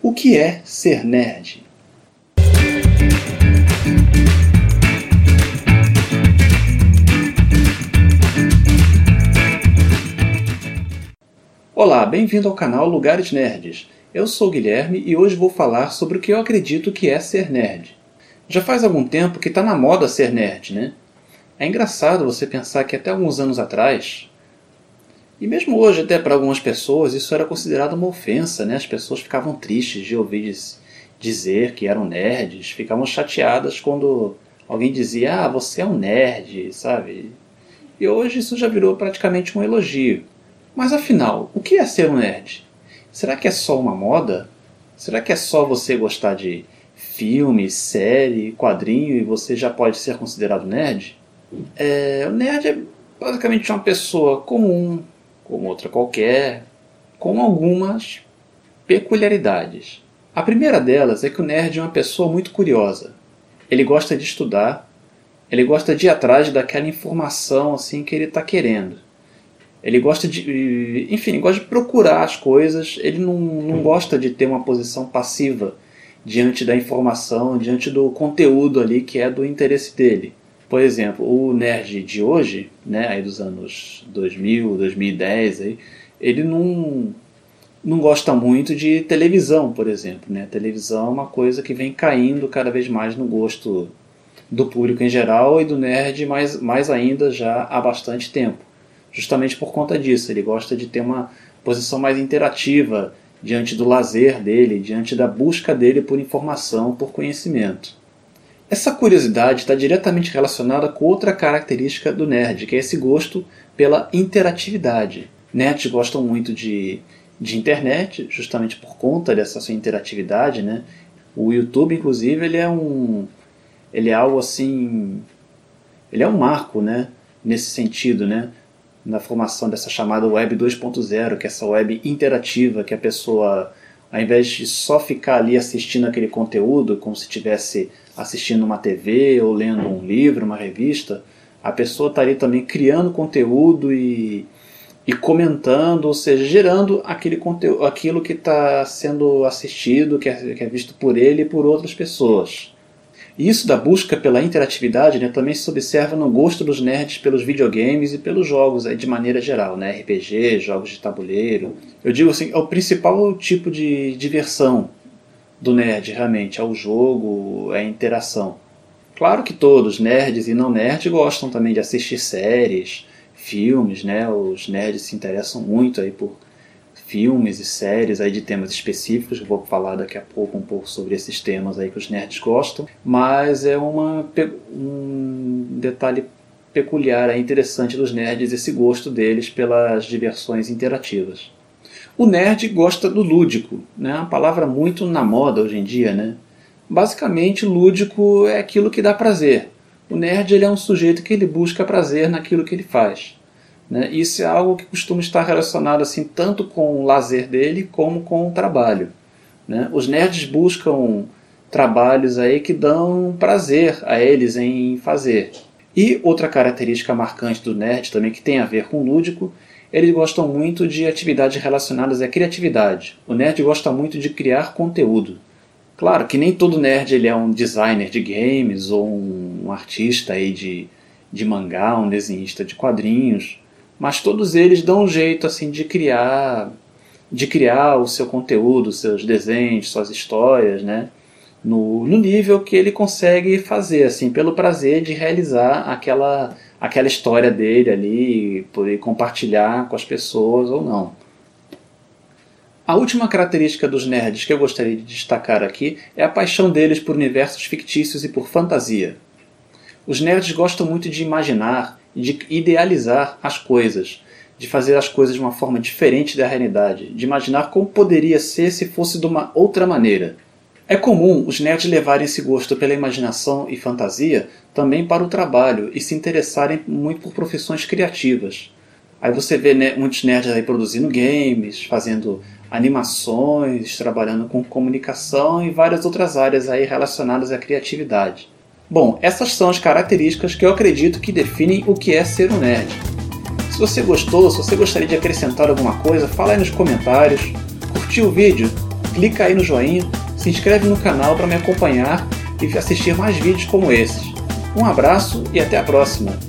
O que é ser nerd? Olá, bem-vindo ao canal Lugares Nerds. Eu sou o Guilherme e hoje vou falar sobre o que eu acredito que é ser nerd. Já faz algum tempo que está na moda ser nerd, né? É engraçado você pensar que até alguns anos atrás, e mesmo hoje até para algumas pessoas, isso era considerado uma ofensa, né? As pessoas ficavam tristes de ouvir dizer que eram nerds, ficavam chateadas quando alguém dizia, ah, você é um nerd, sabe? E hoje isso já virou praticamente um elogio. Mas afinal, o que é ser um nerd? Será que é só uma moda? Será que é só você gostar de filme, série, quadrinho e você já pode ser considerado nerd? É, o nerd é basicamente uma pessoa comum, como outra qualquer, com algumas peculiaridades. A primeira delas é que o nerd é uma pessoa muito curiosa. Ele gosta de estudar, ele gosta de ir atrás daquela informação assim que ele está querendo. Ele gosta de. Enfim, gosta de procurar as coisas, ele não, não gosta de ter uma posição passiva diante da informação, diante do conteúdo ali que é do interesse dele. Por exemplo, o nerd de hoje, né, aí dos anos 2000, 2010, aí, ele não, não gosta muito de televisão, por exemplo. Né? televisão é uma coisa que vem caindo cada vez mais no gosto do público em geral e do nerd mais, mais ainda já há bastante tempo justamente por conta disso. Ele gosta de ter uma posição mais interativa diante do lazer dele, diante da busca dele por informação, por conhecimento. Essa curiosidade está diretamente relacionada com outra característica do nerd, que é esse gosto pela interatividade. Nerds gostam muito de, de internet, justamente por conta dessa sua interatividade, né? O YouTube, inclusive, ele é um, ele é algo assim, ele é um marco, né? Nesse sentido, né? na formação dessa chamada Web 2.0, que é essa web interativa, que a pessoa, ao invés de só ficar ali assistindo aquele conteúdo, como se estivesse assistindo uma TV ou lendo um livro, uma revista, a pessoa está ali também criando conteúdo e, e comentando, ou seja, gerando aquele conteúdo, aquilo que está sendo assistido, que é, que é visto por ele e por outras pessoas. E isso da busca pela interatividade né, também se observa no gosto dos nerds pelos videogames e pelos jogos aí, de maneira geral, né? RPG, jogos de tabuleiro. Eu digo assim, é o principal tipo de diversão do nerd, realmente, é o jogo, é a interação. Claro que todos, nerds e não nerds, gostam também de assistir séries, filmes, né? Os nerds se interessam muito aí por filmes e séries aí de temas específicos, vou falar daqui a pouco um pouco sobre esses temas aí que os nerds gostam, mas é uma, um detalhe peculiar, interessante dos nerds esse gosto deles pelas diversões interativas. O nerd gosta do lúdico, né? uma palavra muito na moda hoje em dia. Né? Basicamente, lúdico é aquilo que dá prazer. O nerd ele é um sujeito que ele busca prazer naquilo que ele faz. Né? Isso é algo que costuma estar relacionado assim tanto com o lazer dele como com o trabalho. Né? Os nerds buscam trabalhos aí que dão prazer a eles em fazer. E outra característica marcante do nerd também que tem a ver com o lúdico, eles gostam muito de atividades relacionadas à criatividade. O nerd gosta muito de criar conteúdo. Claro que nem todo nerd ele é um designer de games ou um artista aí de, de mangá, um desenhista de quadrinhos mas todos eles dão um jeito assim de criar de criar o seu conteúdo, seus desenhos, suas histórias, né? No, no nível que ele consegue fazer, assim, pelo prazer de realizar aquela, aquela história dele ali, poder compartilhar com as pessoas ou não. A última característica dos nerds que eu gostaria de destacar aqui é a paixão deles por universos fictícios e por fantasia. Os nerds gostam muito de imaginar, de idealizar as coisas, de fazer as coisas de uma forma diferente da realidade, de imaginar como poderia ser se fosse de uma outra maneira. É comum os nerds levarem esse gosto pela imaginação e fantasia também para o trabalho e se interessarem muito por profissões criativas. Aí você vê né, muitos nerds aí produzindo games, fazendo animações, trabalhando com comunicação e várias outras áreas aí relacionadas à criatividade. Bom, essas são as características que eu acredito que definem o que é ser um nerd. Se você gostou, se você gostaria de acrescentar alguma coisa, fala aí nos comentários. Curtiu o vídeo? clica aí no joinha, se inscreve no canal para me acompanhar e assistir mais vídeos como esses. Um abraço e até a próxima!